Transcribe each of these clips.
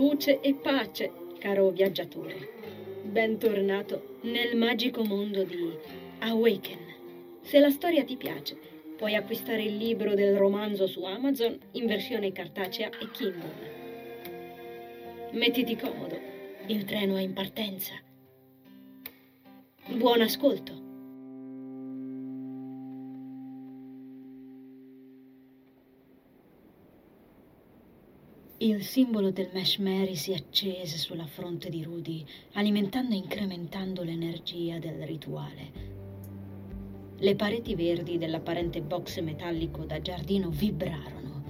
luce e pace, caro viaggiatore. Bentornato nel magico mondo di Awaken. Se la storia ti piace, puoi acquistare il libro del romanzo su Amazon in versione cartacea e Kindle. Mettiti comodo, il treno è in partenza. Buon ascolto. Il simbolo del Meshmeri si accese sulla fronte di Rudy, alimentando e incrementando l'energia del rituale. Le pareti verdi dell'apparente box metallico da giardino vibrarono.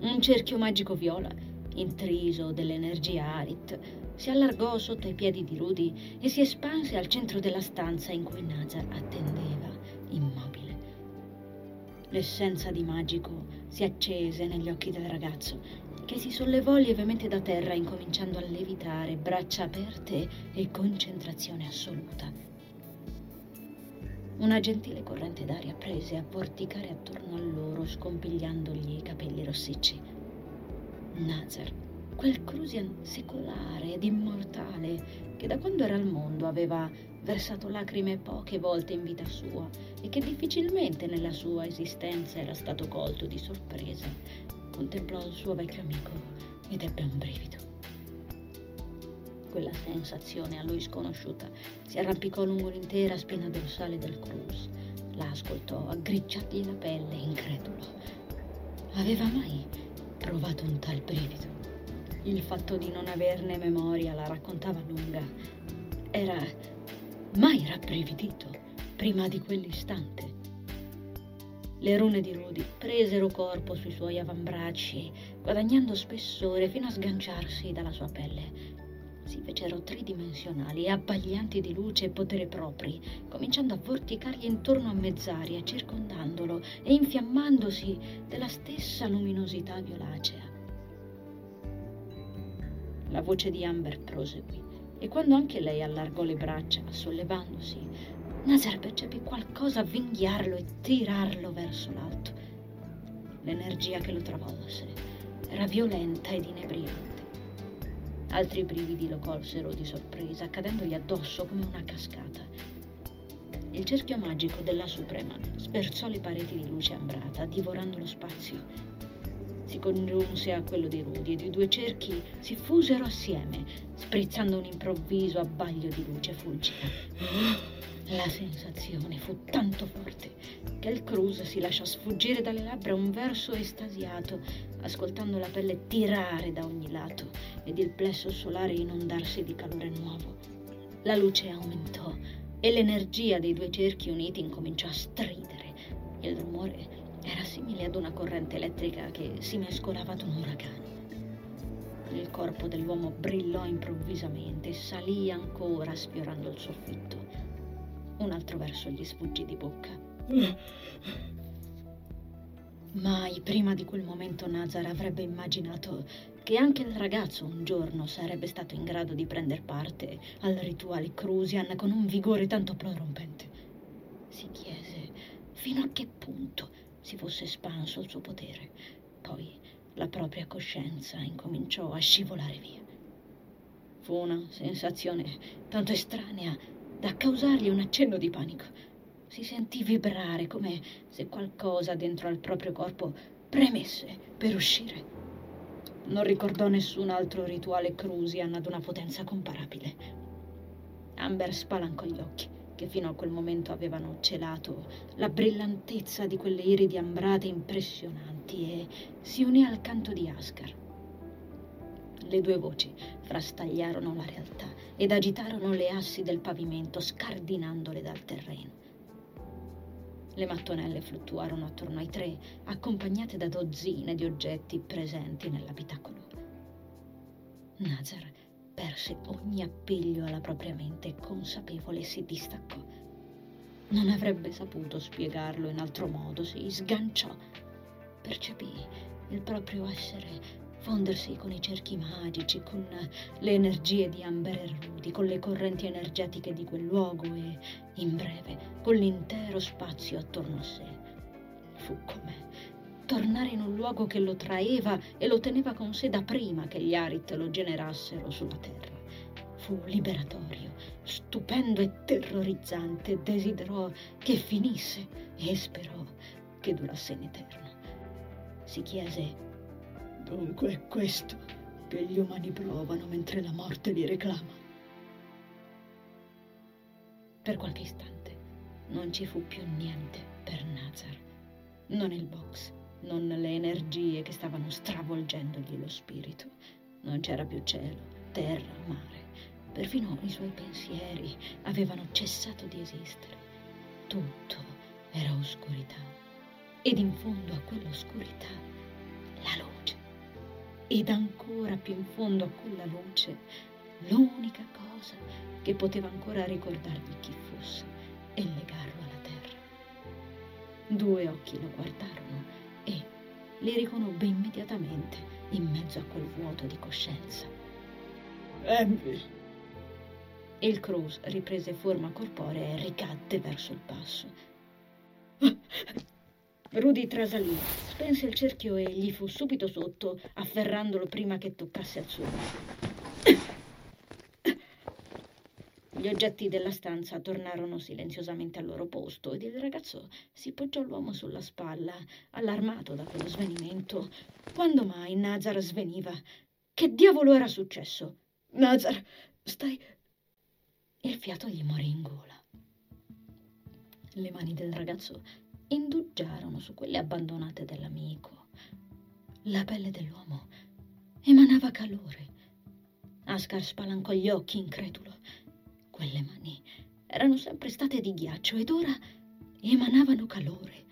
Un cerchio magico viola, intriso dell'energia Arit, si allargò sotto i piedi di Rudy e si espanse al centro della stanza in cui Nazar attendeva, immobile. L'essenza di magico si accese negli occhi del ragazzo che si sollevò lievemente da terra incominciando a levitare, braccia aperte e concentrazione assoluta. Una gentile corrente d'aria prese a vorticare attorno a loro, scompigliandogli i capelli rossicci. Nazar, quel Crusian secolare ed immortale che da quando era al mondo aveva versato lacrime poche volte in vita sua e che difficilmente nella sua esistenza era stato colto di sorpresa, contemplò il suo vecchio amico ed ebbe un brivido. Quella sensazione a lui sconosciuta si arrampicò lungo l'intera spina dorsale del Cruz. La ascoltò aggricciargli la pelle, incredulo. Aveva mai provato un tal brivido? Il fatto di non averne memoria la raccontava lunga. Era mai rabbrividito prima di quell'istante. Le rune di Rudy presero corpo sui suoi avambracci, guadagnando spessore fino a sganciarsi dalla sua pelle. Si fecero tridimensionali e abbaglianti di luce e potere propri, cominciando a vorticargli intorno a mezz'aria, circondandolo e infiammandosi della stessa luminosità violacea. La voce di Amber proseguì e quando anche lei allargò le braccia, sollevandosi, Nazar percepì qualcosa avvinghiarlo e tirarlo verso l'alto. L'energia che lo travolse era violenta ed inebriante. Altri brividi lo colsero di sorpresa, cadendogli addosso come una cascata. Il cerchio magico della Suprema sperzò le pareti di luce ambrata, divorando lo spazio. Si congiunse a quello di Rudy ed i due cerchi si fusero assieme, sprizzando un improvviso abbaglio di luce fulgida. La sensazione fu tanto forte che il Cruz si lasciò sfuggire dalle labbra un verso estasiato, ascoltando la pelle tirare da ogni lato ed il plesso solare inondarsi di calore nuovo. La luce aumentò e l'energia dei due cerchi uniti incominciò a stridere. Il rumore era simile ad una corrente elettrica che si mescolava ad un uragano. Il corpo dell'uomo brillò improvvisamente e salì ancora sfiorando il soffitto. Un altro verso gli sfuggì di bocca. Mai prima di quel momento Nazar avrebbe immaginato che anche il ragazzo un giorno sarebbe stato in grado di prendere parte al rituale Crusian con un vigore tanto prorompente. Si chiese fino a che punto si fosse espanso il suo potere. Poi la propria coscienza incominciò a scivolare via. Fu una sensazione tanto estranea da causargli un accenno di panico. Si sentì vibrare come se qualcosa dentro al proprio corpo premesse per uscire. Non ricordò nessun altro rituale Crusian ad una potenza comparabile. Amber spalancò gli occhi, che fino a quel momento avevano celato la brillantezza di quelle iridi ambrate impressionanti, e si unì al canto di Ascar. Le due voci frastagliarono la realtà ed agitarono le assi del pavimento, scardinandole dal terreno. Le mattonelle fluttuarono attorno ai tre, accompagnate da dozzine di oggetti presenti nell'abitacolo. Nazar perse ogni appiglio alla propria mente consapevole si distaccò. Non avrebbe saputo spiegarlo in altro modo, si sganciò, percepì il proprio essere fondersi con i cerchi magici, con le energie di Amber e Rudy, con le correnti energetiche di quel luogo e, in breve, con l'intero spazio attorno a sé. Fu come tornare in un luogo che lo traeva e lo teneva con sé da prima che gli Arit lo generassero sulla terra. Fu liberatorio, stupendo e terrorizzante. Desiderò che finisse e sperò che durasse in eterno. Si chiese: Dunque è questo che gli umani provano mentre la morte li reclama. Per qualche istante non ci fu più niente per Nazar, non il box, non le energie che stavano stravolgendogli lo spirito. Non c'era più cielo, terra, mare. Perfino i suoi pensieri avevano cessato di esistere. Tutto era oscurità. Ed in fondo a quell'oscurità la luce. Ed ancora più in fondo a quella luce l'unica cosa che poteva ancora ricordargli chi fosse e legarlo alla terra. Due occhi lo guardarono li riconobbe immediatamente in mezzo a quel vuoto di coscienza. Envy! Il Cruz riprese forma corporea e ricadde verso il passo. Rudy trasalì, spense il cerchio e gli fu subito sotto, afferrandolo prima che toccasse al suolo. Gli oggetti della stanza tornarono silenziosamente al loro posto ed il ragazzo si poggiò l'uomo sulla spalla, allarmato da quello svenimento. Quando mai Nazar sveniva? Che diavolo era successo? Nazar, stai... Il fiato gli morì in gola. Le mani del ragazzo indugiarono su quelle abbandonate dell'amico. La pelle dell'uomo emanava calore. Ascar spalancò gli occhi incredulo. Quelle mani erano sempre state di ghiaccio ed ora emanavano calore.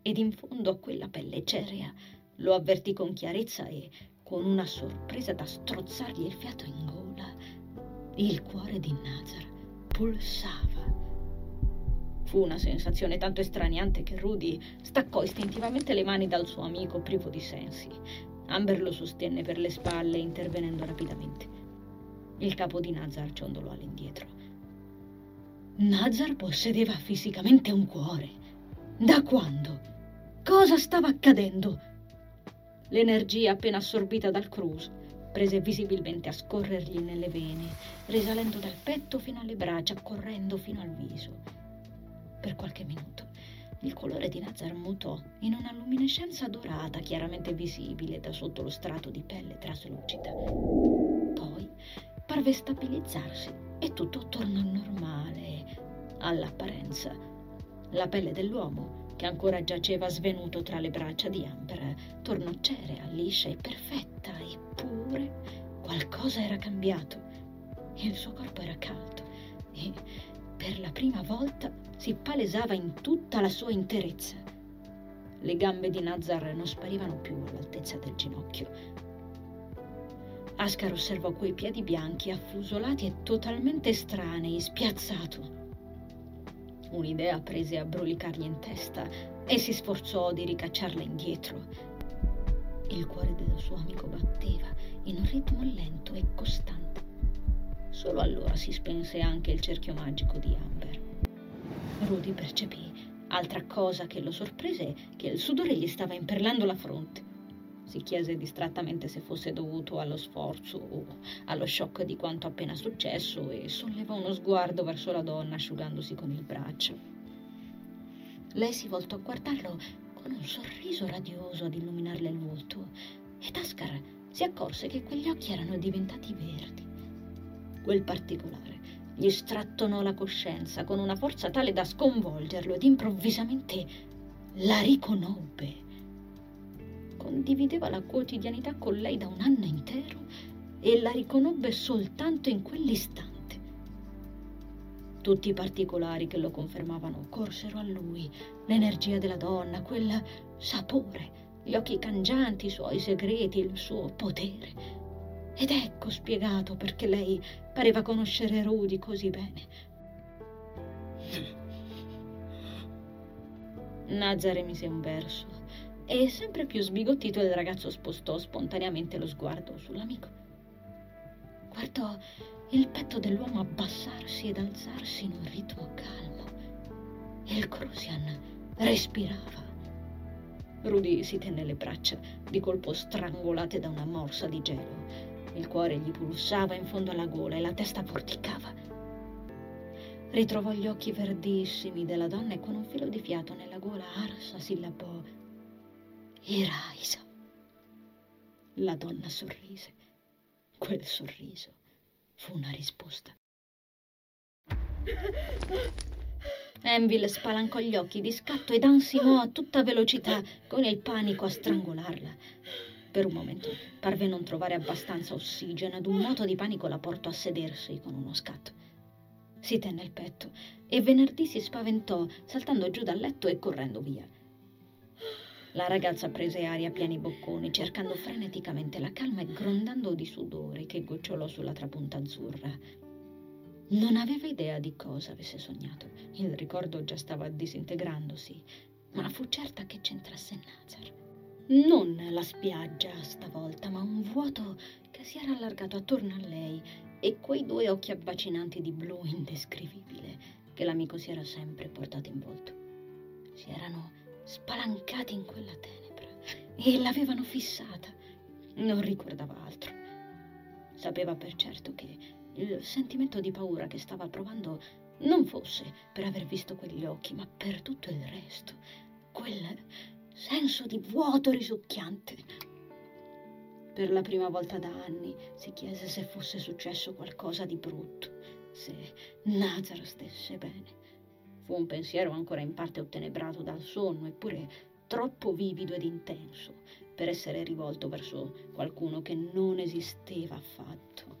Ed in fondo a quella pelle cerea lo avvertì con chiarezza e con una sorpresa da strozzargli il fiato in gola. Il cuore di Nazar pulsava. Fu una sensazione tanto estraniante che Rudy staccò istintivamente le mani dal suo amico privo di sensi. Amber lo sostenne per le spalle intervenendo rapidamente. Il capo di Nazar ciondolò all'indietro. Nazar possedeva fisicamente un cuore. Da quando? Cosa stava accadendo? L'energia appena assorbita dal Cruz prese visibilmente a scorrergli nelle vene, risalendo dal petto fino alle braccia, correndo fino al viso. Per qualche minuto il colore di Nazar mutò in una luminescenza dorata chiaramente visibile da sotto lo strato di pelle traslucida. Parve stabilizzarsi e tutto tornò normale, all'apparenza. La pelle dell'uomo, che ancora giaceva svenuto tra le braccia di Amber, tornò cerea, liscia e perfetta, eppure qualcosa era cambiato. Il suo corpo era caldo e per la prima volta si palesava in tutta la sua interezza. Le gambe di Nazar non sparivano più all'altezza del ginocchio, Ascar osservò quei piedi bianchi, affusolati e totalmente estranei, spiazzato. Un'idea prese a brulicargli in testa e si sforzò di ricacciarla indietro. Il cuore del suo amico batteva in un ritmo lento e costante. Solo allora si spense anche il cerchio magico di Amber. Rudy percepì, altra cosa che lo sorprese, che il sudore gli stava imperlando la fronte. Si chiese distrattamente se fosse dovuto allo sforzo o allo shock di quanto appena successo e sollevò uno sguardo verso la donna asciugandosi con il braccio. Lei si voltò a guardarlo con un sorriso radioso ad illuminarle il volto ed Ascar si accorse che quegli occhi erano diventati verdi. Quel particolare gli strattonò la coscienza con una forza tale da sconvolgerlo ed improvvisamente la riconobbe condivideva la quotidianità con lei da un anno intero e la riconobbe soltanto in quell'istante. Tutti i particolari che lo confermavano corsero a lui, l'energia della donna, quel sapore, gli occhi cangianti, i suoi segreti, il suo potere. Ed ecco spiegato perché lei pareva conoscere Rudy così bene. Nazare mise un verso e sempre più sbigottito il ragazzo spostò spontaneamente lo sguardo sull'amico. Guardò il petto dell'uomo abbassarsi ed alzarsi in un ritmo calmo il Crusian respirava. Rudy si tenne le braccia, di colpo strangolate da una morsa di gelo. Il cuore gli pulsava in fondo alla gola e la testa vorticava. Ritrovò gli occhi verdissimi della donna e con un filo di fiato nella gola arsa sillabò Iraisa. La donna sorrise. Quel sorriso fu una risposta. Enville spalancò gli occhi di scatto ed ansimò a tutta velocità, con il panico a strangolarla. Per un momento parve non trovare abbastanza ossigeno ed un moto di panico la portò a sedersi con uno scatto. Si tenne il petto e venerdì si spaventò, saltando giù dal letto e correndo via. La ragazza prese aria a pieni bocconi, cercando freneticamente la calma e grondando di sudore che gocciolò sulla trapunta azzurra. Non aveva idea di cosa avesse sognato. Il ricordo già stava disintegrandosi, ma fu certa che c'entrasse Nazar. Non la spiaggia stavolta, ma un vuoto che si era allargato attorno a lei e quei due occhi abbacinanti di blu indescrivibile che l'amico si era sempre portato in volto. Si erano spalancati in quella tenebra e l'avevano fissata. Non ricordava altro. Sapeva per certo che il sentimento di paura che stava provando non fosse per aver visto quegli occhi, ma per tutto il resto. Quel senso di vuoto risucchiante. Per la prima volta da anni si chiese se fosse successo qualcosa di brutto, se Nazar stesse bene. Fu un pensiero ancora in parte ottenebrato dal sonno, eppure troppo vivido ed intenso per essere rivolto verso qualcuno che non esisteva affatto.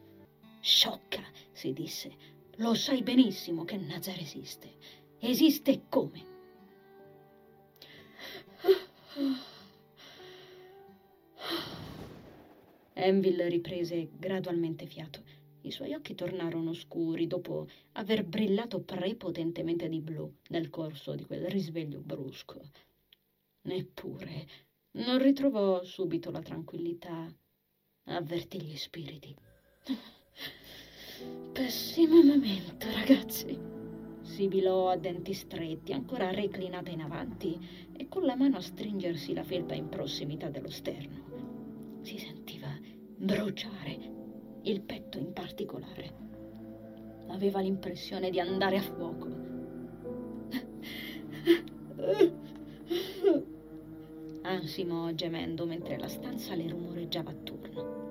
Sciocca, si disse, lo sai benissimo che Nazar esiste. Esiste come? Enville riprese gradualmente fiato i suoi occhi tornarono scuri dopo aver brillato prepotentemente di blu nel corso di quel risveglio brusco. Neppure non ritrovò subito la tranquillità. Avvertì gli spiriti. Pessimo momento, ragazzi. Sibilò a denti stretti, ancora reclinata in avanti e con la mano a stringersi la felpa in prossimità dello sterno. Si sentiva bruciare il petto in particolare. Aveva l'impressione di andare a fuoco. Ansimò gemendo mentre la stanza le rumoreggiava attorno.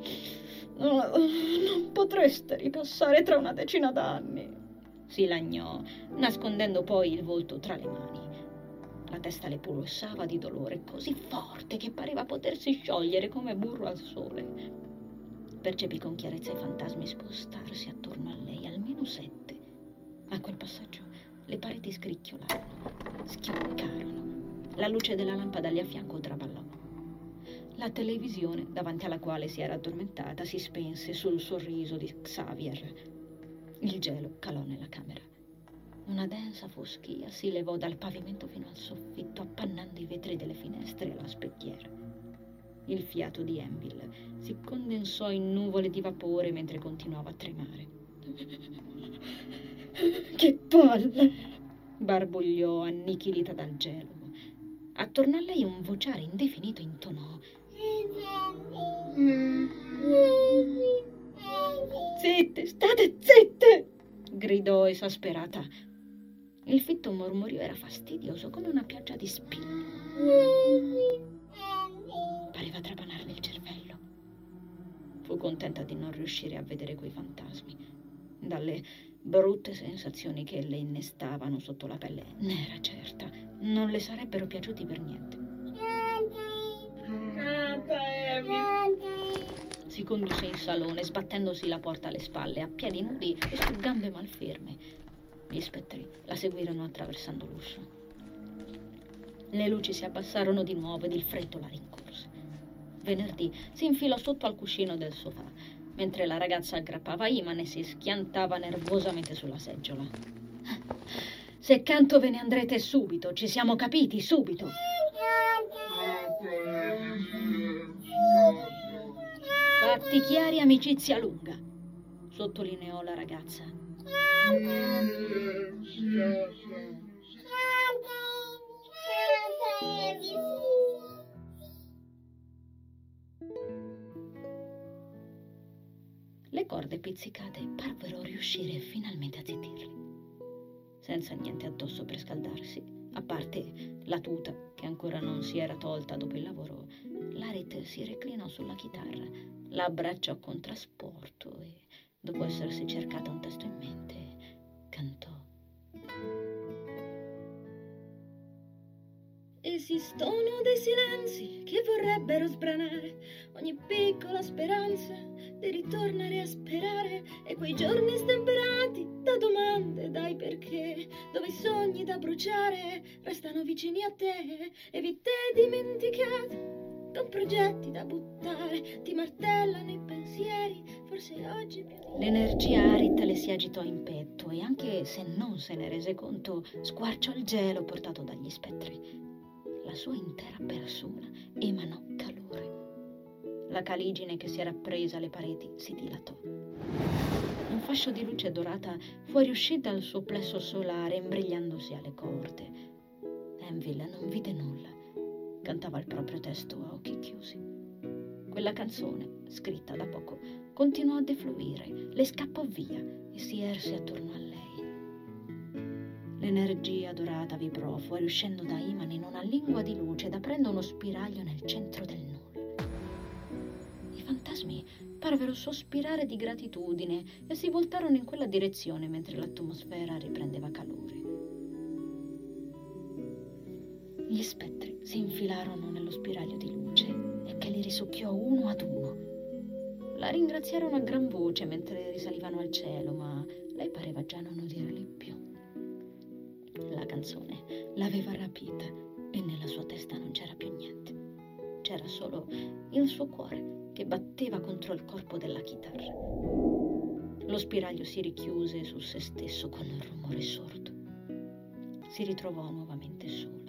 non potreste ripassare tra una decina d'anni, si lagnò, nascondendo poi il volto tra le mani. La testa le pulsava di dolore così forte che pareva potersi sciogliere come burro al sole. Percepì con chiarezza i fantasmi spostarsi attorno a lei, almeno sette. A quel passaggio le pareti scricchiolarono, schioccarono. La luce della lampada lì a fianco traballò. La televisione, davanti alla quale si era addormentata, si spense sul sorriso di Xavier. Il gelo calò nella camera. Una densa foschia si levò dal pavimento fino al soffitto, appannando i vetri delle finestre e la specchiera. Il fiato di Enville si condensò in nuvole di vapore mentre continuava a tremare. Che palle! barbugliò annichilita dal gelo. Attorno a lei un vociare indefinito intonò. Zitte, state zitte! gridò esasperata. Il fitto mormorio era fastidioso come una pioggia di spilli pareva trapanarle il cervello. Fu contenta di non riuscire a vedere quei fantasmi. Dalle brutte sensazioni che le innestavano sotto la pelle, ne era certa, non le sarebbero piaciuti per niente. Si condusse in salone, sbattendosi la porta alle spalle, a piedi nudi e su gambe malferme. Gli spettri la seguirono attraversando l'uscio. Le luci si abbassarono di nuovo ed il freddo la rincorse venerdì si infilò sotto al cuscino del sofà, mentre la ragazza aggrappava Iman e si schiantava nervosamente sulla seggiola. Se canto ve ne andrete subito, ci siamo capiti subito. Fatti chiari, amicizia lunga, sottolineò la ragazza. Corde pizzicate parvero riuscire finalmente a zittirli. Senza niente addosso per scaldarsi, a parte la tuta che ancora non si era tolta dopo il lavoro, Larit si reclinò sulla chitarra, la abbracciò con trasporto e, dopo essersi cercata un testo in mente, Esistono dei silenzi che vorrebbero sbranare ogni piccola speranza di ritornare a sperare e quei giorni stemperati da domande, dai perché, dove i sogni da bruciare restano vicini a te e vite dimenticate con progetti da buttare, ti martellano i pensieri, forse oggi più... L'energia arita le si agitò in petto e anche se non se ne rese conto, squarciò il gelo portato dagli spettri la sua intera persona emanò calore. La caligine che si era presa alle pareti si dilatò. Un fascio di luce dorata fuoriuscì dal suo plesso solare imbrigliandosi alle corde. Enville non vide nulla. Cantava il proprio testo a occhi chiusi. Quella canzone, scritta da poco, continuò a defluire, le scappò via e si erse attorno a lei. L'energia dorata vibrò fuoriuscendo da Iman in una lingua di luce ed aprendo uno spiraglio nel centro del nulla. I fantasmi parvero sospirare di gratitudine e si voltarono in quella direzione mentre l'atmosfera riprendeva calore. Gli spettri si infilarono nello spiraglio di luce e che li risucchiò uno ad uno. La ringraziarono a gran voce mentre risalivano al cielo, ma lei pareva già non udirli canzone l'aveva rapita e nella sua testa non c'era più niente. C'era solo il suo cuore che batteva contro il corpo della chitarra. Lo spiraglio si richiuse su se stesso con un rumore sordo. Si ritrovò nuovamente sola.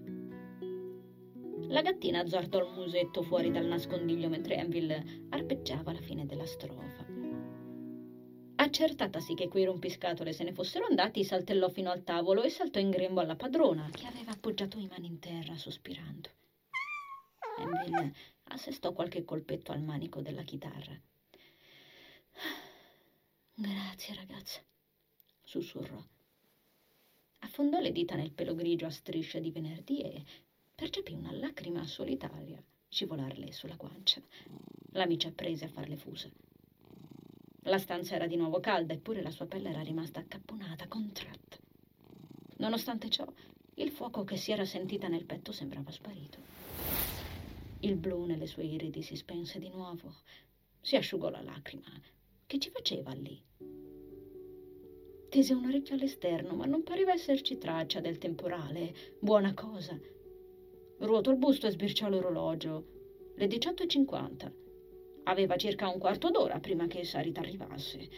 La gattina azzardò il musetto fuori dal nascondiglio mentre Anvil arpeggiava la fine della strofa. Accertatasi che quei rompiscatole se ne fossero andati, saltellò fino al tavolo e saltò in grembo alla padrona, che aveva appoggiato i mani in terra, sospirando. Enville assestò qualche colpetto al manico della chitarra. Grazie, ragazza, sussurrò. Affondò le dita nel pelo grigio a strisce di venerdì e percepì una lacrima solitaria scivolarle sulla guancia. L'amica prese a farle fusa. La stanza era di nuovo calda, eppure la sua pelle era rimasta accapponata, contratta. Nonostante ciò, il fuoco che si era sentita nel petto sembrava sparito. Il blu nelle sue iridi si spense di nuovo. Si asciugò la lacrima. Che ci faceva lì? Tese un orecchio all'esterno, ma non pareva esserci traccia del temporale. Buona cosa. Ruotò il busto e sbirciò l'orologio. Le 18.50. Aveva circa un quarto d'ora prima che Sarita arrivasse.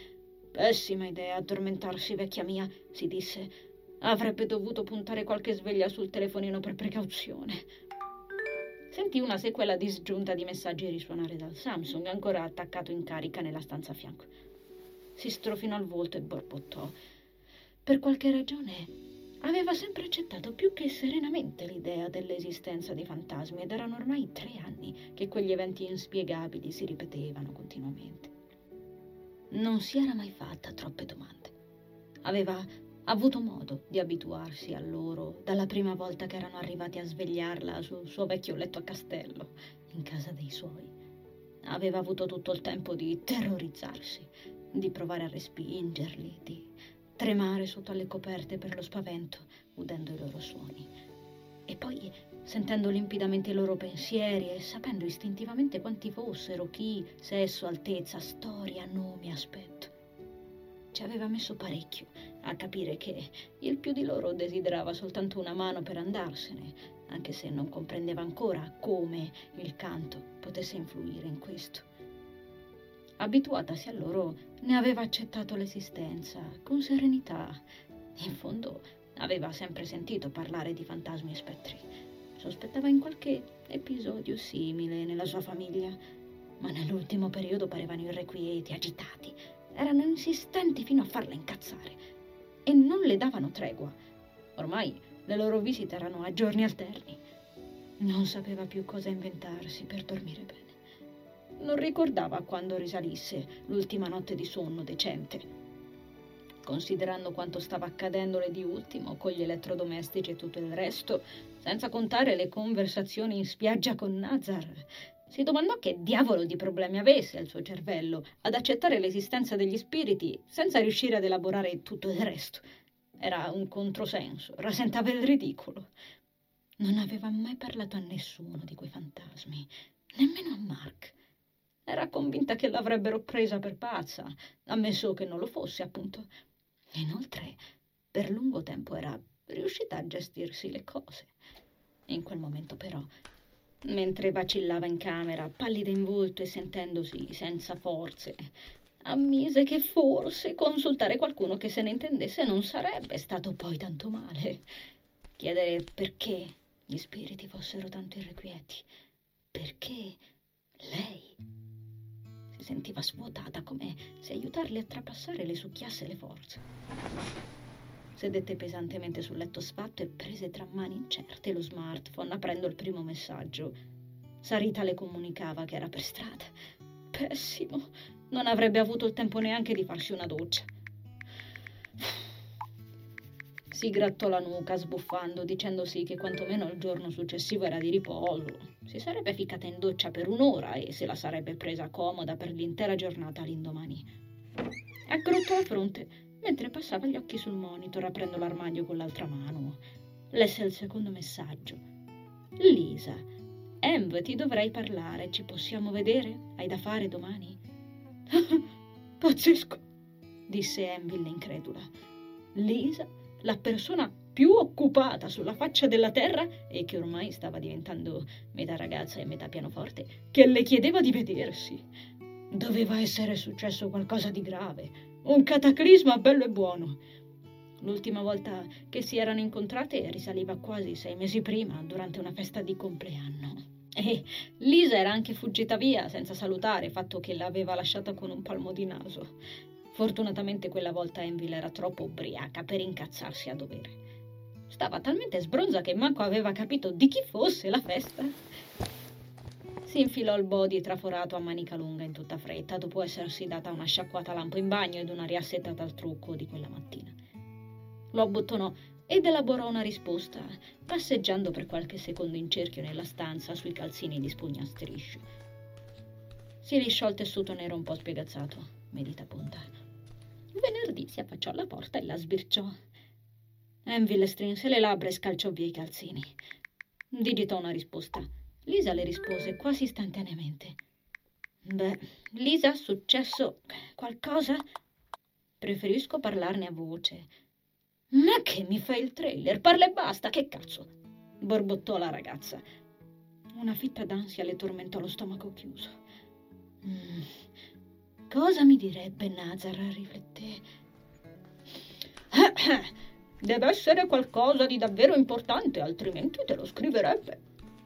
Pessima idea addormentarsi, vecchia mia, si disse. Avrebbe dovuto puntare qualche sveglia sul telefonino per precauzione. Sentì una sequela disgiunta di messaggi risuonare dal Samsung, ancora attaccato in carica nella stanza a fianco. Si strofinò il volto e borbottò. Per qualche ragione aveva sempre accettato più che serenamente l'idea dell'esistenza di fantasmi ed erano ormai tre anni che quegli eventi inspiegabili si ripetevano continuamente. Non si era mai fatta troppe domande. Aveva avuto modo di abituarsi a loro dalla prima volta che erano arrivati a svegliarla sul suo vecchio letto a castello, in casa dei suoi. Aveva avuto tutto il tempo di terrorizzarsi, di provare a respingerli, di tremare sotto alle coperte per lo spavento, udendo i loro suoni. E poi, sentendo limpidamente i loro pensieri e sapendo istintivamente quanti fossero, chi, sesso, altezza, storia, nome, aspetto. Ci aveva messo parecchio a capire che il più di loro desiderava soltanto una mano per andarsene, anche se non comprendeva ancora come il canto potesse influire in questo. Abituatasi a loro, ne aveva accettato l'esistenza con serenità. In fondo aveva sempre sentito parlare di fantasmi e spettri. Sospettava in qualche episodio simile nella sua famiglia, ma nell'ultimo periodo parevano irrequieti, agitati. Erano insistenti fino a farla incazzare e non le davano tregua. Ormai le loro visite erano a giorni alterni. Non sapeva più cosa inventarsi per dormire bene. Non ricordava quando risalisse l'ultima notte di sonno decente. Considerando quanto stava accadendole di ultimo con gli elettrodomestici e tutto il resto, senza contare le conversazioni in spiaggia con Nazar, si domandò che diavolo di problemi avesse il suo cervello ad accettare l'esistenza degli spiriti senza riuscire ad elaborare tutto il resto. Era un controsenso, rasentava il ridicolo. Non aveva mai parlato a nessuno di quei fantasmi, nemmeno a Mark. Era convinta che l'avrebbero presa per pazza, ammesso che non lo fosse, appunto. Inoltre, per lungo tempo era riuscita a gestirsi le cose. In quel momento, però, mentre vacillava in camera, pallida in volto e sentendosi senza forze, ammise che forse consultare qualcuno che se ne intendesse non sarebbe stato poi tanto male. Chiedere perché gli spiriti fossero tanto irrequieti, perché lei sentiva svuotata come se aiutarli a trapassare le succhiasse le forze. Sedette pesantemente sul letto sfatto e prese tra mani incerte lo smartphone aprendo il primo messaggio. Sarita le comunicava che era per strada. Pessimo. Non avrebbe avuto il tempo neanche di farsi una doccia. Si grattò la nuca sbuffando, dicendosi che quantomeno il giorno successivo era di riposo. Si sarebbe ficcata in doccia per un'ora e se la sarebbe presa comoda per l'intera giornata l'indomani. Aggrottò la fronte mentre passava gli occhi sul monitor aprendo l'armadio con l'altra mano. Lesse il secondo messaggio. Lisa, Emv, ti dovrei parlare. Ci possiamo vedere? Hai da fare domani? Pazzesco, disse Enville incredula. Lisa, la persona più occupata sulla faccia della terra e che ormai stava diventando metà ragazza e metà pianoforte, che le chiedeva di vedersi. Doveva essere successo qualcosa di grave, un cataclisma bello e buono. L'ultima volta che si erano incontrate risaliva quasi sei mesi prima, durante una festa di compleanno. E Lisa era anche fuggita via senza salutare, fatto che l'aveva lasciata con un palmo di naso. Fortunatamente quella volta Enville era troppo ubriaca per incazzarsi a dovere. Stava talmente sbronza che manco aveva capito di chi fosse la festa. Si infilò il body traforato a manica lunga in tutta fretta, dopo essersi data una sciacquata lampo in bagno ed una riassettata al trucco di quella mattina. Lo abbottonò ed elaborò una risposta, passeggiando per qualche secondo in cerchio nella stanza sui calzini di spugna a striscio. Si lisciò il tessuto nero un po' spiegazzato, medita punta. Venerdì si affacciò alla porta e la sbirciò. Enville strinse le labbra e scalciò via i calzini. Digitò una risposta. Lisa le rispose quasi istantaneamente. Beh, Lisa, successo qualcosa? Preferisco parlarne a voce. Ma che mi fai il trailer? Parla e basta, che cazzo? borbottò la ragazza. Una fitta d'ansia le tormentò lo stomaco chiuso. Mm. Cosa mi direbbe Nazar? rifletté. Deve essere qualcosa di davvero importante, altrimenti te lo scriverebbe,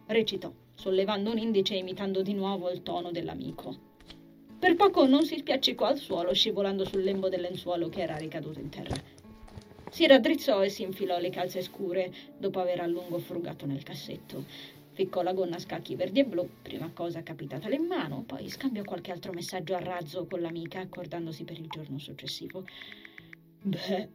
recitò sollevando un indice e imitando di nuovo il tono dell'amico. Per poco non si spiaccicò al suolo, scivolando sul lembo del lenzuolo che era ricaduto in terra. Si raddrizzò e si infilò le calze scure, dopo aver a lungo frugato nel cassetto. Ficcò la gonna a scacchi verdi e blu, prima cosa capitatale in mano, poi scambiò qualche altro messaggio a razzo con l'amica, accordandosi per il giorno successivo. Beh,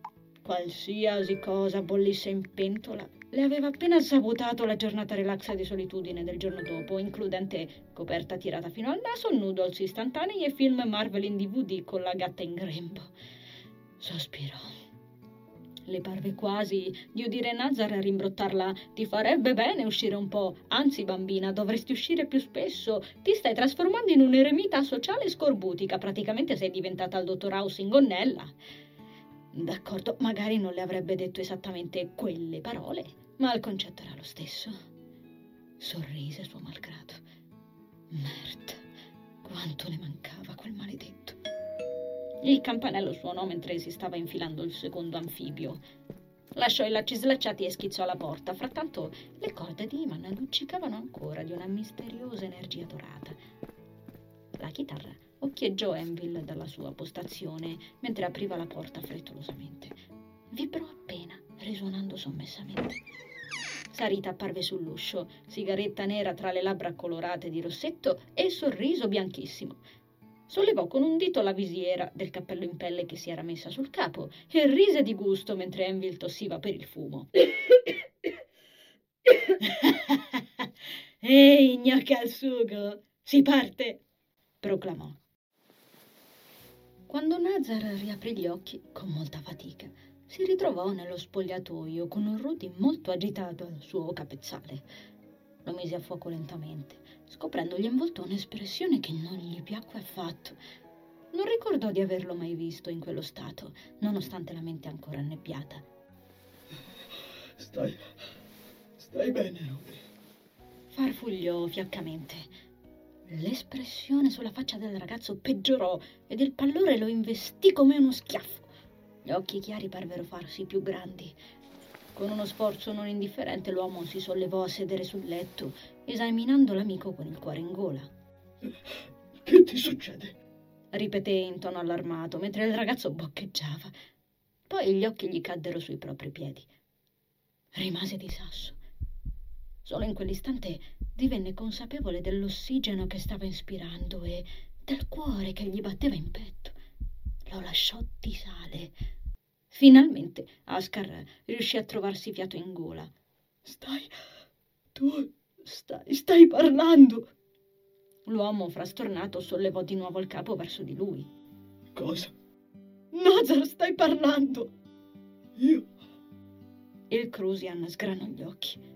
qualsiasi cosa bollisse in pentola, le aveva appena sabotato la giornata relax di solitudine del giorno dopo, includente coperta tirata fino al naso, noodles istantanei e film Marvel in DVD con la gatta in grembo. Sospirò. Le parve quasi di udire Nazar rimbrottarla. Ti farebbe bene uscire un po'. Anzi, bambina, dovresti uscire più spesso. Ti stai trasformando in un'eremita sociale scorbutica. Praticamente sei diventata il dottor House in gonnella. D'accordo, magari non le avrebbe detto esattamente quelle parole, ma il concetto era lo stesso. Sorrise suo malgrado. Merda, quanto le mancava quel maledetto. Il campanello suonò mentre si stava infilando il secondo anfibio. Lasciò i lacci slacciati e schizzò la porta. Frattanto le corde di Iman luccicavano ancora di una misteriosa energia dorata. La chitarra occhieggiò Enville dalla sua postazione mentre apriva la porta frettolosamente. Vibrò appena risuonando sommessamente. Sarita apparve sull'uscio, sigaretta nera tra le labbra colorate di rossetto e sorriso bianchissimo. Sollevò con un dito la visiera del cappello in pelle che si era messa sul capo e rise di gusto mentre Envil tossiva per il fumo. Ehi, gnocca al sugo, si parte! proclamò. Quando Nazar riaprì gli occhi, con molta fatica, si ritrovò nello spogliatoio con un Rudy molto agitato al suo capezzale. Lo mise a fuoco lentamente, scoprendogli in volto un'espressione che non gli piacque affatto. Non ricordò di averlo mai visto in quello stato, nonostante la mente ancora annebbiata. Stai. stai bene, Rudy. Farfugliò fiaccamente. L'espressione sulla faccia del ragazzo peggiorò ed il pallore lo investì come uno schiaffo. Gli occhi chiari parvero farsi più grandi. Con uno sforzo non indifferente l'uomo si sollevò a sedere sul letto, esaminando l'amico con il cuore in gola. Che ti succede? ripeté in tono allarmato, mentre il ragazzo boccheggiava. Poi gli occhi gli caddero sui propri piedi. Rimase di sasso. Solo in quell'istante divenne consapevole dell'ossigeno che stava ispirando e del cuore che gli batteva in petto. Lo lasciò di sale. Finalmente Ascar riuscì a trovarsi fiato in gola. Stai. tu. stai. stai parlando. L'uomo frastornato sollevò di nuovo il capo verso di lui. Cosa? Nazar, stai parlando! Io? Il Crusian sgranò gli occhi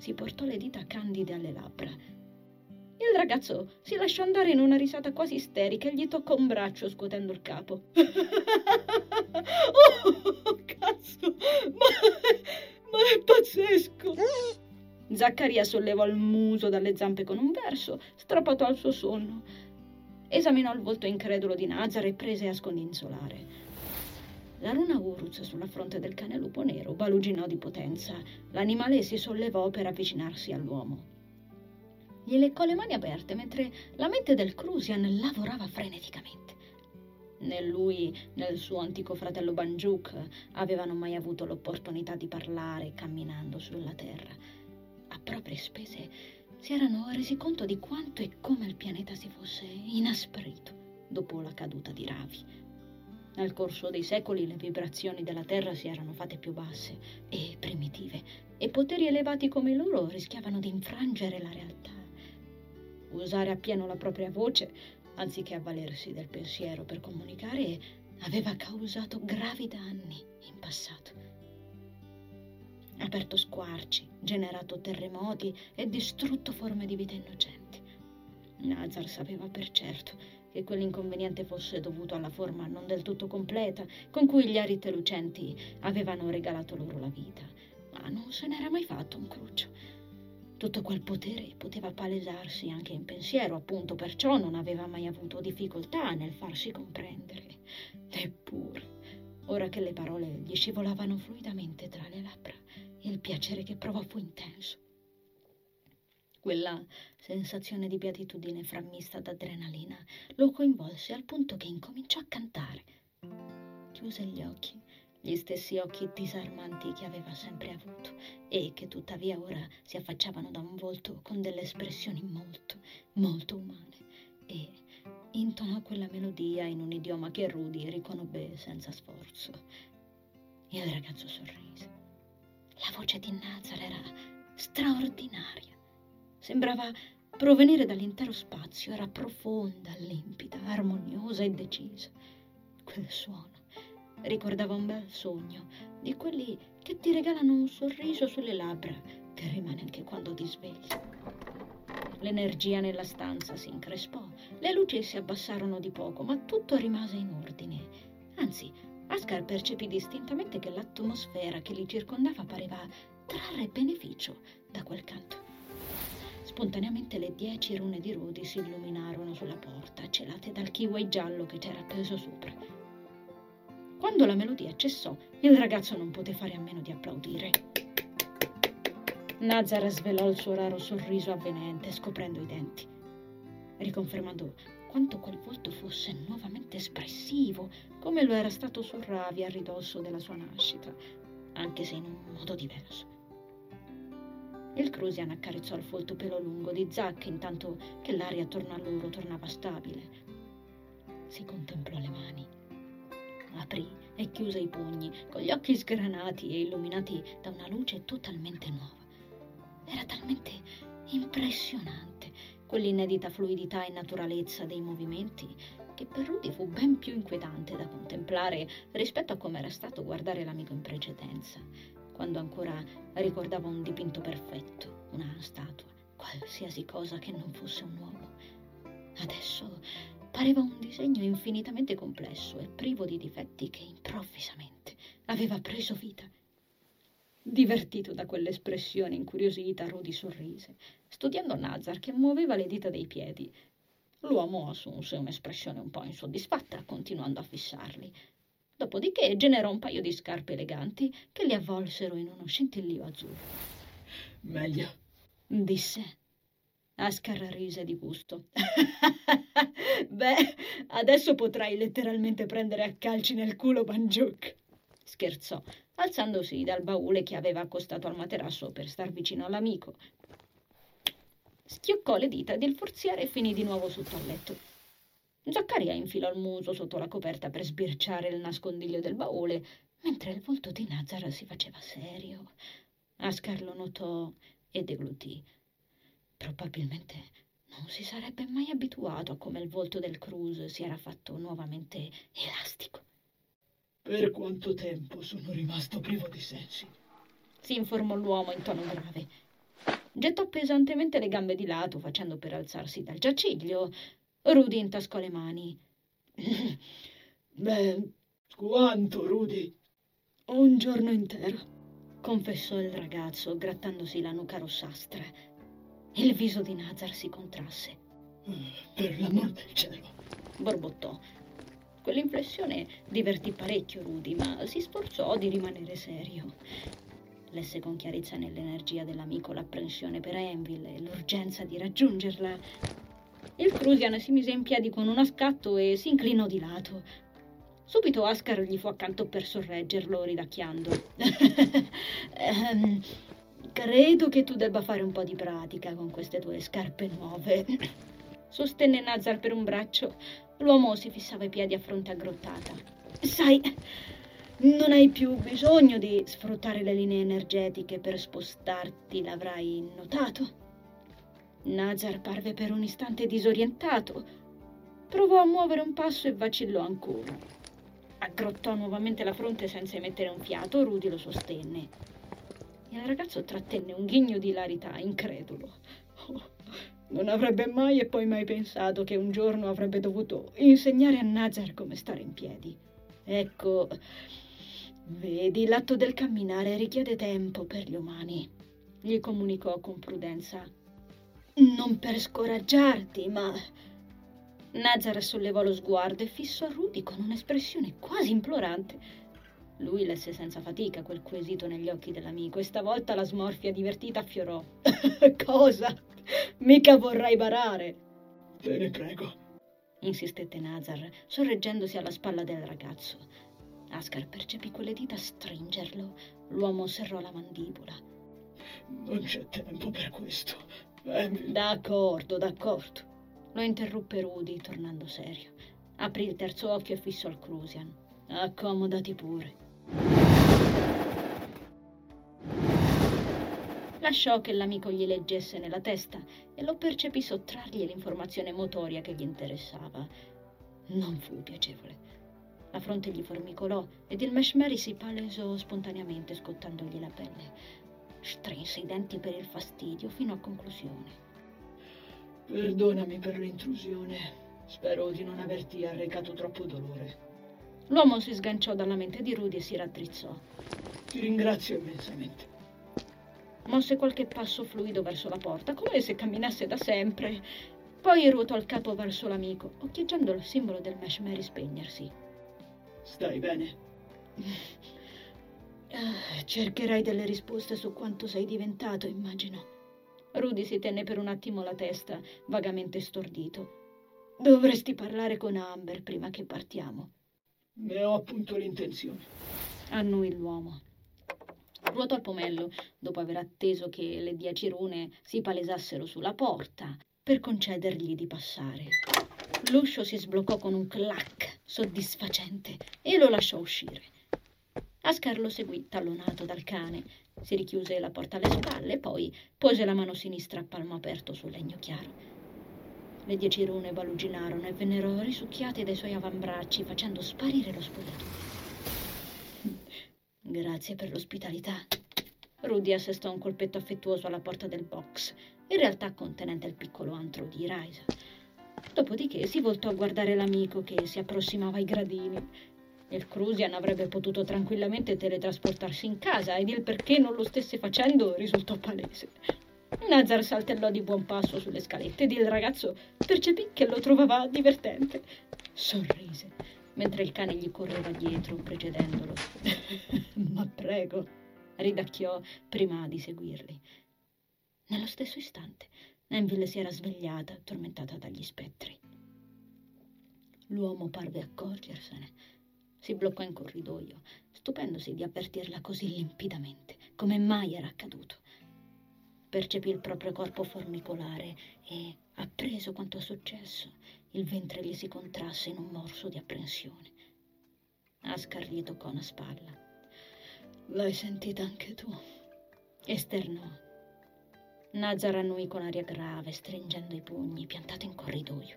si portò le dita candide alle labbra. Il ragazzo si lasciò andare in una risata quasi isterica e gli toccò un braccio scuotendo il capo. oh, cazzo! Ma, ma è pazzesco! Zaccaria sollevò il muso dalle zampe con un verso, strappato al suo sonno. Esaminò il volto incredulo di Nazar e prese a scondinzolare. La runa Uruz sulla fronte del cane lupo nero baluginò di potenza. L'animale si sollevò per avvicinarsi all'uomo. Gli leccò le mani aperte mentre la mente del Crusian lavorava freneticamente. Né lui né il suo antico fratello Banjuk avevano mai avuto l'opportunità di parlare camminando sulla terra. A proprie spese si erano resi conto di quanto e come il pianeta si fosse inasprito dopo la caduta di Ravi. Nel corso dei secoli le vibrazioni della Terra si erano fatte più basse e primitive e poteri elevati come loro rischiavano di infrangere la realtà. Usare appieno la propria voce, anziché avvalersi del pensiero per comunicare, aveva causato gravi danni in passato. Aperto squarci, generato terremoti e distrutto forme di vita innocenti. Nazar sapeva per certo che quell'inconveniente fosse dovuto alla forma non del tutto completa con cui gli arite lucenti avevano regalato loro la vita, ma non se n'era mai fatto un cruccio. Tutto quel potere poteva palesarsi anche in pensiero, appunto perciò non aveva mai avuto difficoltà nel farsi comprendere. Eppure, ora che le parole gli scivolavano fluidamente tra le labbra, il piacere che provò fu intenso. Quella sensazione di beatitudine frammista d'adrenalina lo coinvolse al punto che incominciò a cantare. Chiuse gli occhi, gli stessi occhi disarmanti che aveva sempre avuto e che tuttavia ora si affacciavano da un volto con delle espressioni molto, molto umane e intonò quella melodia in un idioma che Rudy riconobbe senza sforzo. Il ragazzo sorrise. La voce di Nazar era straordinaria Sembrava provenire dall'intero spazio, era profonda, limpida, armoniosa e decisa. Quel suono ricordava un bel sogno, di quelli che ti regalano un sorriso sulle labbra che rimane anche quando ti svegli. L'energia nella stanza si increspò, le luci si abbassarono di poco, ma tutto rimase in ordine. Anzi, Ascar percepì distintamente che l'atmosfera che li circondava pareva trarre beneficio da quel canto. Spontaneamente le dieci rune di Rudy si illuminarono sulla porta, celate dal kiwi giallo che c'era appeso sopra. Quando la melodia cessò, il ragazzo non poté fare a meno di applaudire. Nazar svelò il suo raro sorriso avvenente, scoprendo i denti, riconfermando quanto quel volto fosse nuovamente espressivo, come lo era stato su Ravi a ridosso della sua nascita, anche se in un modo diverso. Il Crusian accarezzò il folto pelo lungo di Zack intanto che l'aria attorno a loro tornava stabile. Si contemplò le mani. Aprì e chiuse i pugni, con gli occhi sgranati e illuminati da una luce totalmente nuova. Era talmente impressionante quell'inedita fluidità e naturalezza dei movimenti che per Rudy fu ben più inquietante da contemplare rispetto a come era stato guardare l'amico in precedenza, quando ancora ricordava un dipinto perfetto, una statua, qualsiasi cosa che non fosse un uomo. Adesso pareva un disegno infinitamente complesso e privo di difetti che improvvisamente aveva preso vita. Divertito da quell'espressione incuriosita, Rudy sorrise, studiando Nazar che muoveva le dita dei piedi L'uomo assunse un'espressione un po' insoddisfatta, continuando a fissarli. Dopodiché generò un paio di scarpe eleganti che li avvolsero in uno scintillio azzurro. Meglio, disse. Ascar rise di gusto. Beh, adesso potrai letteralmente prendere a calci nel culo Banjuk. Scherzò, alzandosi dal baule che aveva accostato al materasso per star vicino all'amico, schioccò le dita del forziere e finì di nuovo sotto al letto. Zaccaria infilò il muso sotto la coperta per sbirciare il nascondiglio del baule, mentre il volto di Nazar si faceva serio. Ascar lo notò e deglutì. Probabilmente non si sarebbe mai abituato a come il volto del Cruz si era fatto nuovamente elastico. Per quanto tempo sono rimasto privo di sensi? Si informò l'uomo in tono grave gettò pesantemente le gambe di lato facendo per alzarsi dal giaciglio. Rudy intascò le mani. Beh, quanto, Rudy? Un giorno intero, confessò il ragazzo, grattandosi la nuca rossastra. Il viso di Nazar si contrasse. Per l'amor del cielo, borbottò. Quell'inflessione divertì parecchio Rudy, ma si sforzò di rimanere serio. Lesse con chiarezza nell'energia dell'amico l'apprensione per Enville e l'urgenza di raggiungerla. Il Crusian si mise in piedi con uno scatto e si inclinò di lato. Subito Ascar gli fu accanto per sorreggerlo, ridacchiando. ehm, credo che tu debba fare un po' di pratica con queste tue scarpe nuove. Sostenne Nazar per un braccio. L'uomo si fissava i piedi a fronte aggrottata. Sai, non hai più bisogno di sfruttare le linee energetiche per spostarti, l'avrai notato? Nazar parve per un istante disorientato. Provò a muovere un passo e vacillò ancora. Aggrottò nuovamente la fronte senza emettere un fiato, Rudy lo sostenne. Il ragazzo trattenne un ghigno di ilarità, incredulo. Oh, non avrebbe mai e poi mai pensato che un giorno avrebbe dovuto insegnare a Nazar come stare in piedi. Ecco, Vedi, l'atto del camminare richiede tempo per gli umani, gli comunicò con prudenza. Non per scoraggiarti, ma... Nazar sollevò lo sguardo e fissò Rudy con un'espressione quasi implorante. Lui lesse senza fatica quel quesito negli occhi dell'amico e stavolta la smorfia divertita affiorò. Cosa? Mica vorrai barare? Te ne prego, insistette Nazar, sorreggendosi alla spalla del ragazzo. Ascar percepì quelle dita stringerlo. L'uomo serrò la mandibola. Non c'è tempo per questo. D'accordo, d'accordo. Lo interruppe Rudy, tornando serio. Aprì il terzo occhio e fissò il Crusian. Accomodati pure. Lasciò che l'amico gli leggesse nella testa e lo percepì sottrargli l'informazione motoria che gli interessava. Non fu piacevole. La fronte gli formicolò ed il meshmeri si palesò spontaneamente scottandogli la pelle. Strinse i denti per il fastidio fino a conclusione. Perdonami per l'intrusione. Spero di non averti arrecato troppo dolore. L'uomo si sganciò dalla mente di Rudy e si raddrizzò. Ti ringrazio immensamente. Mosse qualche passo fluido verso la porta, come se camminasse da sempre. Poi ruotò il capo verso l'amico, occhieggiando il simbolo del Meshmeri spegnersi. Stai bene? Uh, cercherai delle risposte su quanto sei diventato, immagino. Rudy si tenne per un attimo la testa, vagamente stordito. Dovresti parlare con Amber prima che partiamo. Ne ho appunto l'intenzione. Annui l'uomo. Ruotò al pomello dopo aver atteso che le dieci rune si palesassero sulla porta per concedergli di passare. L'uscio si sbloccò con un clac soddisfacente e lo lasciò uscire. Ascar lo seguì tallonato dal cane, si richiuse la porta alle spalle poi pose la mano sinistra a palmo aperto sul legno chiaro. Le dieci rune baluginarono e vennero risucchiate dai suoi avambracci facendo sparire lo spogliatoio. Grazie per l'ospitalità. Rudy assestò un colpetto affettuoso alla porta del box, in realtà contenente il piccolo antro di Raisa. Dopodiché si voltò a guardare l'amico che si approssimava ai gradini. Il Crusian avrebbe potuto tranquillamente teletrasportarsi in casa ed il perché non lo stesse facendo risultò palese. Nazar saltellò di buon passo sulle scalette ed il ragazzo percepì che lo trovava divertente. Sorrise mentre il cane gli correva dietro, precedendolo. Ma prego, ridacchiò prima di seguirli. Nello stesso istante, Nenville si era svegliata, tormentata dagli spettri. L'uomo parve accorgersene. Si bloccò in corridoio, stupendosi di avvertirla così limpidamente, come mai era accaduto. Percepì il proprio corpo formicolare e, appreso quanto successo, il ventre gli si contrasse in un morso di apprensione. Ascar gli toccò una spalla. L'hai sentita anche tu? Esternò. Nazar annui con aria grave, stringendo i pugni, piantato in corridoio.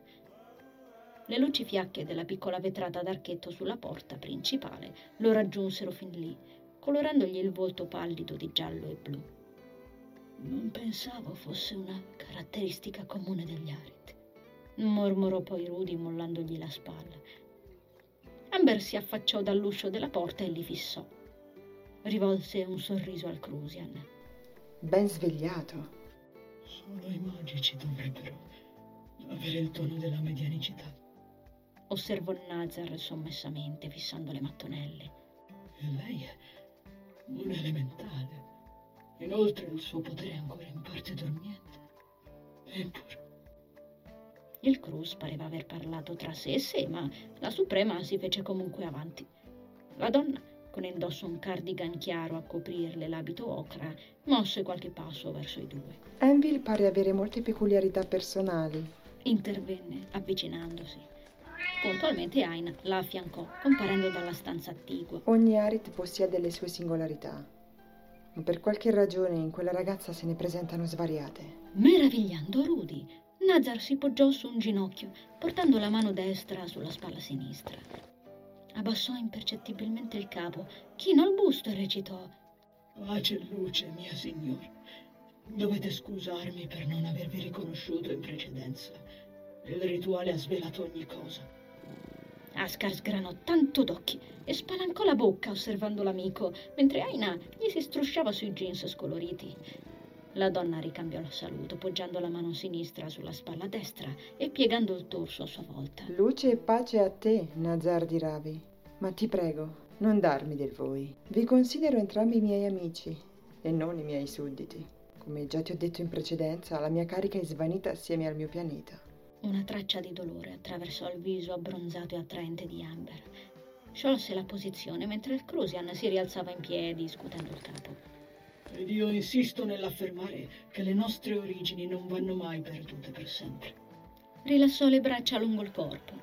Le luci fiacche della piccola vetrata d'archetto sulla porta principale lo raggiunsero fin lì, colorandogli il volto pallido di giallo e blu. Non pensavo fosse una caratteristica comune degli Arit mormorò poi Rudy mollandogli la spalla. Amber si affacciò dall'uscio della porta e li fissò. Rivolse un sorriso al Crusian. Ben svegliato. Solo i magici dovrebbero avere il tono della medianicità. Osservò Nazar sommessamente, fissando le mattonelle. E lei è un elementale. Inoltre il suo potere è ancora in parte dormiente. Eppure il Cruz pareva aver parlato tra sé e sé, ma la Suprema si fece comunque avanti. La donna, con indosso un cardigan chiaro a coprirle l'abito ocra, mosse qualche passo verso i due. Enville pare avere molte peculiarità personali. Intervenne, avvicinandosi. Puntualmente Aina la affiancò, comparendo dalla stanza attigua. Ogni Arit possiede le sue singolarità. Ma per qualche ragione in quella ragazza se ne presentano svariate. Meravigliando Rudy, Nazar si poggiò su un ginocchio, portando la mano destra sulla spalla sinistra. Abbassò impercettibilmente il capo, chinò il busto e recitò Pace e luce, mia signora. Dovete scusarmi per non avervi riconosciuto in precedenza. Il rituale ha svelato ogni cosa. Ascar sgranò tanto d'occhi e spalancò la bocca osservando l'amico, mentre Aina gli si strusciava sui jeans scoloriti. La donna ricambiò il saluto, poggiando la mano sinistra sulla spalla destra e piegando il torso a sua volta. Luce e pace a te, Nazar di Ravi. Ma ti prego, non darmi del voi. Vi considero entrambi i miei amici e non i miei sudditi. Come già ti ho detto in precedenza, la mia carica è svanita assieme al mio pianeta. Una traccia di dolore attraversò il viso abbronzato e attraente di Amber. Sciolse la posizione mentre il Crusian si rialzava in piedi, scutendo il capo. Ed io insisto nell'affermare che le nostre origini non vanno mai perdute per sempre. Rilassò le braccia lungo il corpo.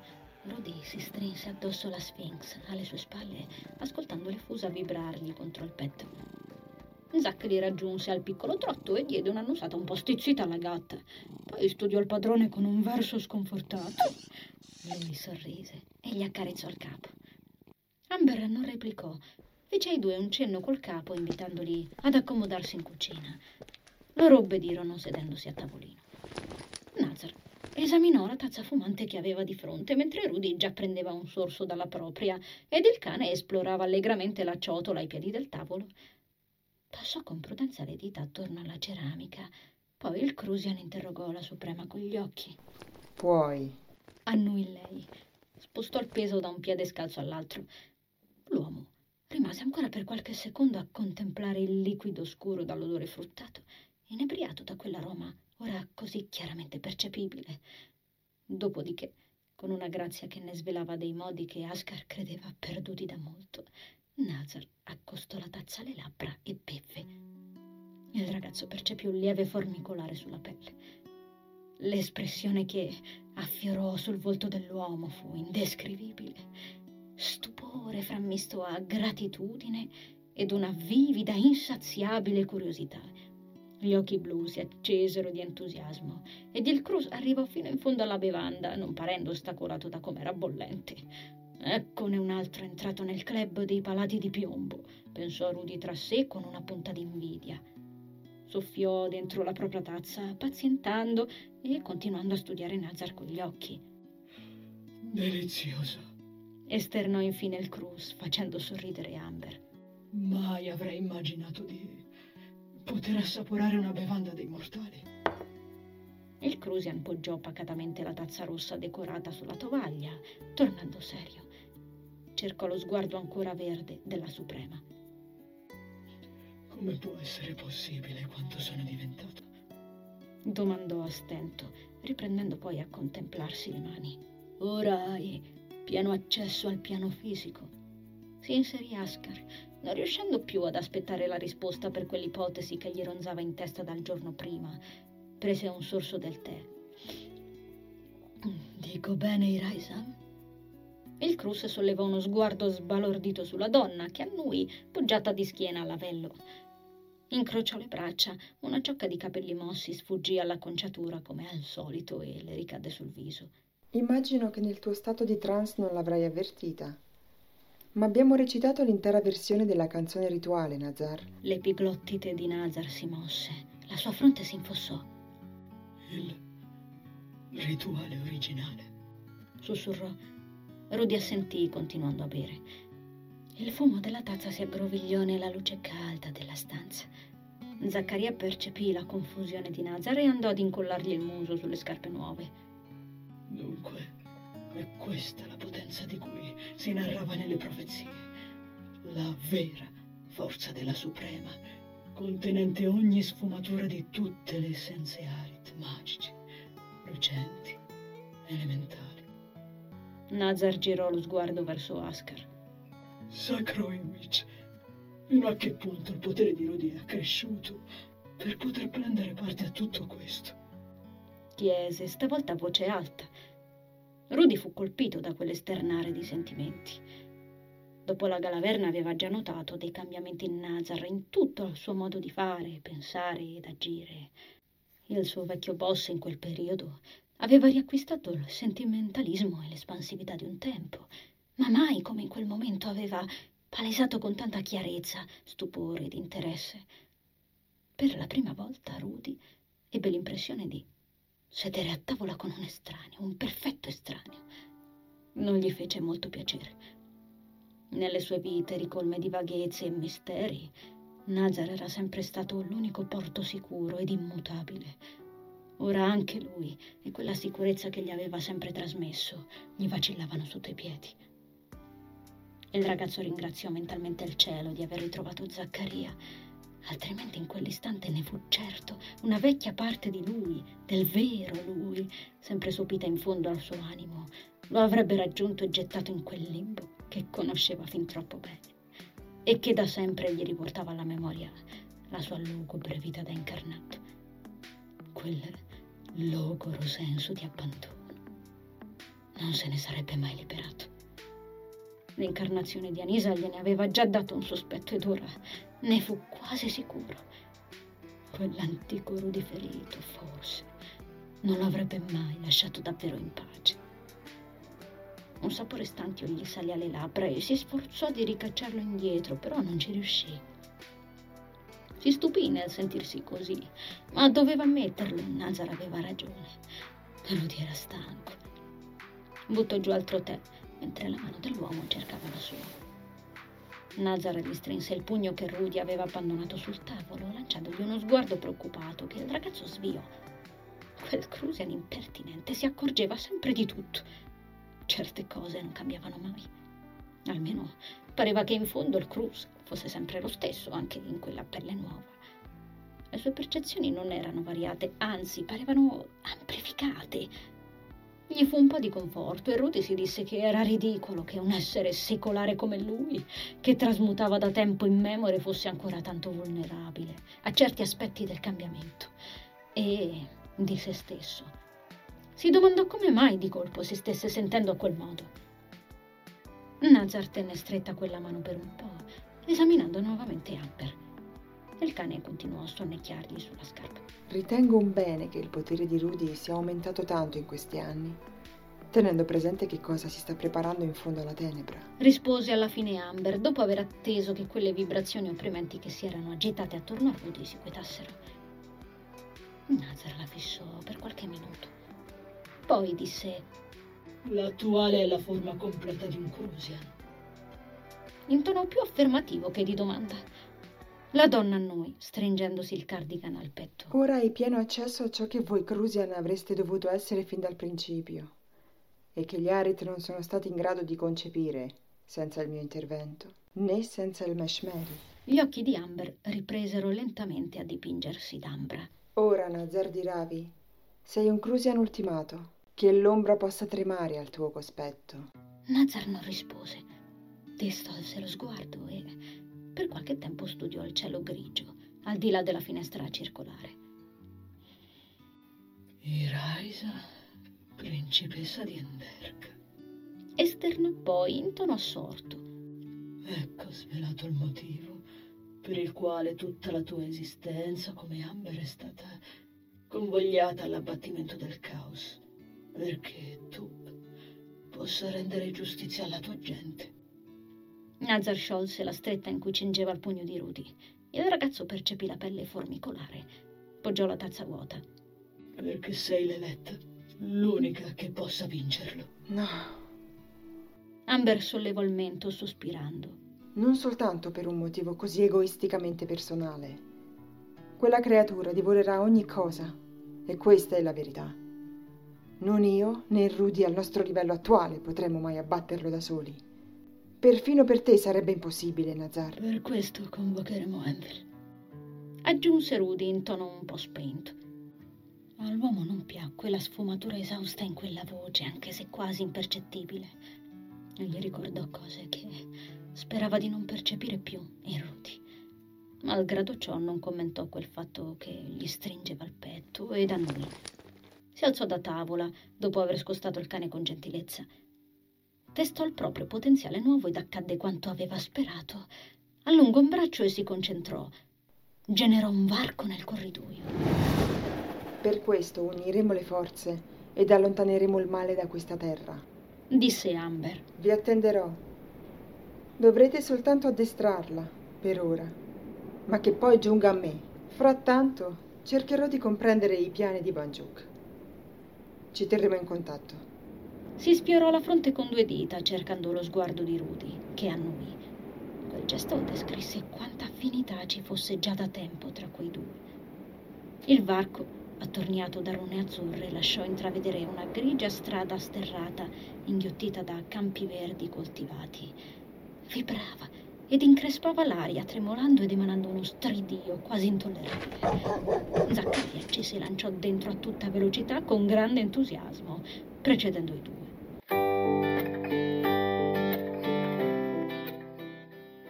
Rudy si strinse addosso la Sphinx alle sue spalle, ascoltando le fusa vibrargli contro il petto. Zack li raggiunse al piccolo trotto e diede un'annusata un po' stizzita alla gatta. Poi studiò il padrone con un verso sconfortato. Lui sorrise e gli accarezzò il capo. Amber non replicò, fece ai due un cenno col capo invitandoli ad accomodarsi in cucina. Loro obbedirono sedendosi a tavolino. Nazar esaminò la tazza fumante che aveva di fronte mentre Rudy già prendeva un sorso dalla propria ed il cane esplorava allegramente la ciotola ai piedi del tavolo. Passò con prudenza le dita attorno alla ceramica. Poi il Crusian interrogò la Suprema con gli occhi. Puoi. Annui lei. Spostò il peso da un piede scalzo all'altro. L'uomo Rimase ancora per qualche secondo a contemplare il liquido scuro dall'odore fruttato, inebriato da quell'aroma ora così chiaramente percepibile. Dopodiché, con una grazia che ne svelava dei modi che Ascar credeva perduti da molto, Nazar accostò la tazza alle labbra e bevve. Il ragazzo percepì un lieve formicolare sulla pelle. L'espressione che affiorò sul volto dell'uomo fu indescrivibile. Stupore frammisto a gratitudine ed una vivida, insaziabile curiosità. Gli occhi blu si accesero di entusiasmo ed il Cruz arrivò fino in fondo alla bevanda, non parendo ostacolato da com'era bollente. Eccone un altro entrato nel club dei palati di piombo, pensò Rudy tra sé con una punta d'invidia. Soffiò dentro la propria tazza, pazientando e continuando a studiare Nazar con gli occhi. Delizioso. Esternò infine il Cruz, facendo sorridere Amber. Mai avrei immaginato di poter assaporare una bevanda dei mortali. Il Crusian poggiò pacatamente la tazza rossa decorata sulla tovaglia, tornando serio. Cercò lo sguardo ancora verde della Suprema. Come può essere possibile quanto sono diventato? Domandò a stento, riprendendo poi a contemplarsi le mani. Ora hai pieno accesso al piano fisico. Si inserì Ascar, non riuscendo più ad aspettare la risposta per quell'ipotesi che gli ronzava in testa dal giorno prima, prese un sorso del tè. Dico bene, Iraisam? Il Cruz sollevò uno sguardo sbalordito sulla donna che annui, poggiata di schiena all'avello. Incrociò le braccia, una ciocca di capelli mossi sfuggì all'acconciatura come al solito e le ricadde sul viso. Immagino che nel tuo stato di trance non l'avrai avvertita. Ma abbiamo recitato l'intera versione della canzone rituale, Nazar. L'epiglottite di Nazar si mosse, la sua fronte si infossò. Il rituale originale. Sussurrò. Rudy assentì, continuando a bere. Il fumo della tazza si aggrovigliò nella luce calda della stanza. Zaccaria percepì la confusione di Nazar e andò ad incollargli il muso sulle scarpe nuove. Dunque, è questa la potenza di cui si narrava nelle profezie. La vera forza della Suprema, contenente ogni sfumatura di tutte le essenze arit, magici, lucenti, elementali. Nazar girò lo sguardo verso Ascar. Sacro Image, fino a che punto il potere di Rudy è cresciuto per poter prendere parte a tutto questo? Chiese, stavolta a voce alta, Rudy fu colpito da quell'esternare di sentimenti. Dopo la galaverna aveva già notato dei cambiamenti in Nazar, in tutto il suo modo di fare, pensare ed agire. Il suo vecchio boss in quel periodo aveva riacquistato il sentimentalismo e l'espansività di un tempo, ma mai come in quel momento aveva palesato con tanta chiarezza stupore ed interesse. Per la prima volta Rudy ebbe l'impressione di sedere a tavola con un estraneo, un perfetto estraneo. Non gli fece molto piacere. Nelle sue vite ricolme di vaghezze e misteri, Nazar era sempre stato l'unico porto sicuro ed immutabile. Ora anche lui e quella sicurezza che gli aveva sempre trasmesso gli vacillavano sotto i piedi. Il ragazzo ringraziò mentalmente il cielo di aver ritrovato Zaccaria altrimenti in quell'istante ne fu certo una vecchia parte di lui, del vero lui, sempre sopita in fondo al suo animo, lo avrebbe raggiunto e gettato in quel limbo che conosceva fin troppo bene e che da sempre gli riportava alla memoria la sua lugubre vita da incarnato, quel logoro senso di abbandono. Non se ne sarebbe mai liberato. L'incarnazione di Anisa gliene aveva già dato un sospetto ed ora ne fu quasi sicuro. Quell'antico Rudy ferito, forse, non l'avrebbe mai lasciato davvero in pace. Un sapore stantio gli salì alle labbra e si sforzò di ricacciarlo indietro, però non ci riuscì. Si stupì nel sentirsi così, ma doveva ammetterlo, Nazar aveva ragione. Rudy era stanco. Buttò giù altro tè, mentre la mano dell'uomo cercava la sua. Nazar gli strinse il pugno che Rudy aveva abbandonato sul tavolo, lanciandogli uno sguardo preoccupato che il ragazzo sviò. Quel Crusian impertinente si accorgeva sempre di tutto. Certe cose non cambiavano mai. Almeno pareva che in fondo il Cruz fosse sempre lo stesso, anche in quella pelle nuova. Le sue percezioni non erano variate, anzi parevano amplificate. Gli fu un po' di conforto e Rudy si disse che era ridicolo che un essere secolare come lui, che trasmutava da tempo in memoria, fosse ancora tanto vulnerabile a certi aspetti del cambiamento. E di se stesso. Si domandò come mai di colpo si stesse sentendo a quel modo. Nazar tenne stretta quella mano per un po', esaminando nuovamente Amber. Il cane continuò a sonnecchiargli sulla scarpa. Ritengo un bene che il potere di Rudy sia aumentato tanto in questi anni, tenendo presente che cosa si sta preparando in fondo alla tenebra. Rispose alla fine Amber, dopo aver atteso che quelle vibrazioni opprimenti che si erano agitate attorno a Rudy si quietassero. Nazar la fissò per qualche minuto. Poi disse: L'attuale è la forma completa di un Crusian. In tono più affermativo che di domanda. La donna a noi, stringendosi il cardigan al petto. Ora hai pieno accesso a ciò che voi Crusian avreste dovuto essere fin dal principio e che gli Arit non sono stati in grado di concepire senza il mio intervento, né senza il Meshmeri. Gli occhi di Amber ripresero lentamente a dipingersi d'ambra. Ora, Nazar di Ravi, sei un Crusian ultimato, che l'ombra possa tremare al tuo cospetto. Nazar non rispose. Distolse lo sguardo e per qualche tempo studiò il cielo grigio, al di là della finestra circolare. Iraisa, principessa di Enderk. Esternò poi in tono assorto. Ecco svelato il motivo per il quale tutta la tua esistenza come Amber è stata convogliata all'abbattimento del caos, perché tu possa rendere giustizia alla tua gente. Nazar sciolse la stretta in cui cingeva il pugno di Rudy. Il ragazzo percepì la pelle formicolare. Poggiò la tazza vuota. Perché sei l'eletta, l'unica che possa vincerlo. No, Amber sollevò il mento sospirando. non soltanto per un motivo così egoisticamente personale. Quella creatura divorerà ogni cosa, e questa è la verità. Non io né Rudy al nostro livello attuale potremmo mai abbatterlo da soli. Perfino per te sarebbe impossibile, Nazar. Per questo convocheremo Envel. Aggiunse Rudy in tono un po' spento. All'uomo non piacque la sfumatura esausta in quella voce, anche se quasi impercettibile. E gli ricordò cose che sperava di non percepire più in Rudy. Malgrado ciò non commentò quel fatto che gli stringeva il petto ed annui. Si alzò da tavola dopo aver scostato il cane con gentilezza. Testò il proprio potenziale nuovo ed accadde quanto aveva sperato. Allungò un braccio e si concentrò. Generò un varco nel corridoio. Per questo uniremo le forze ed allontaneremo il male da questa terra. Disse Amber. Vi attenderò. Dovrete soltanto addestrarla, per ora, ma che poi giunga a me. Frattanto cercherò di comprendere i piani di Banjuk. Ci terremo in contatto. Si sfiorò la fronte con due dita, cercando lo sguardo di Rudy, che annuì. Quel gesto descrisse quanta affinità ci fosse già da tempo tra quei due. Il varco, attorniato da rune azzurre, lasciò intravedere una grigia strada sterrata, inghiottita da campi verdi coltivati. Vibrava ed increspava l'aria, tremolando ed emanando uno stridio quasi intollerabile. Zaccaria ci si lanciò dentro a tutta velocità con grande entusiasmo, precedendo i due.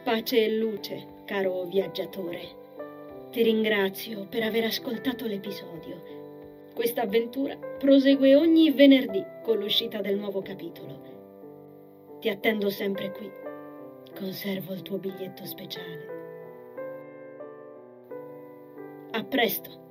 Pace e luce, caro viaggiatore. Ti ringrazio per aver ascoltato l'episodio. Questa avventura prosegue ogni venerdì con l'uscita del nuovo capitolo. Ti attendo sempre qui. Conservo il tuo biglietto speciale. A presto!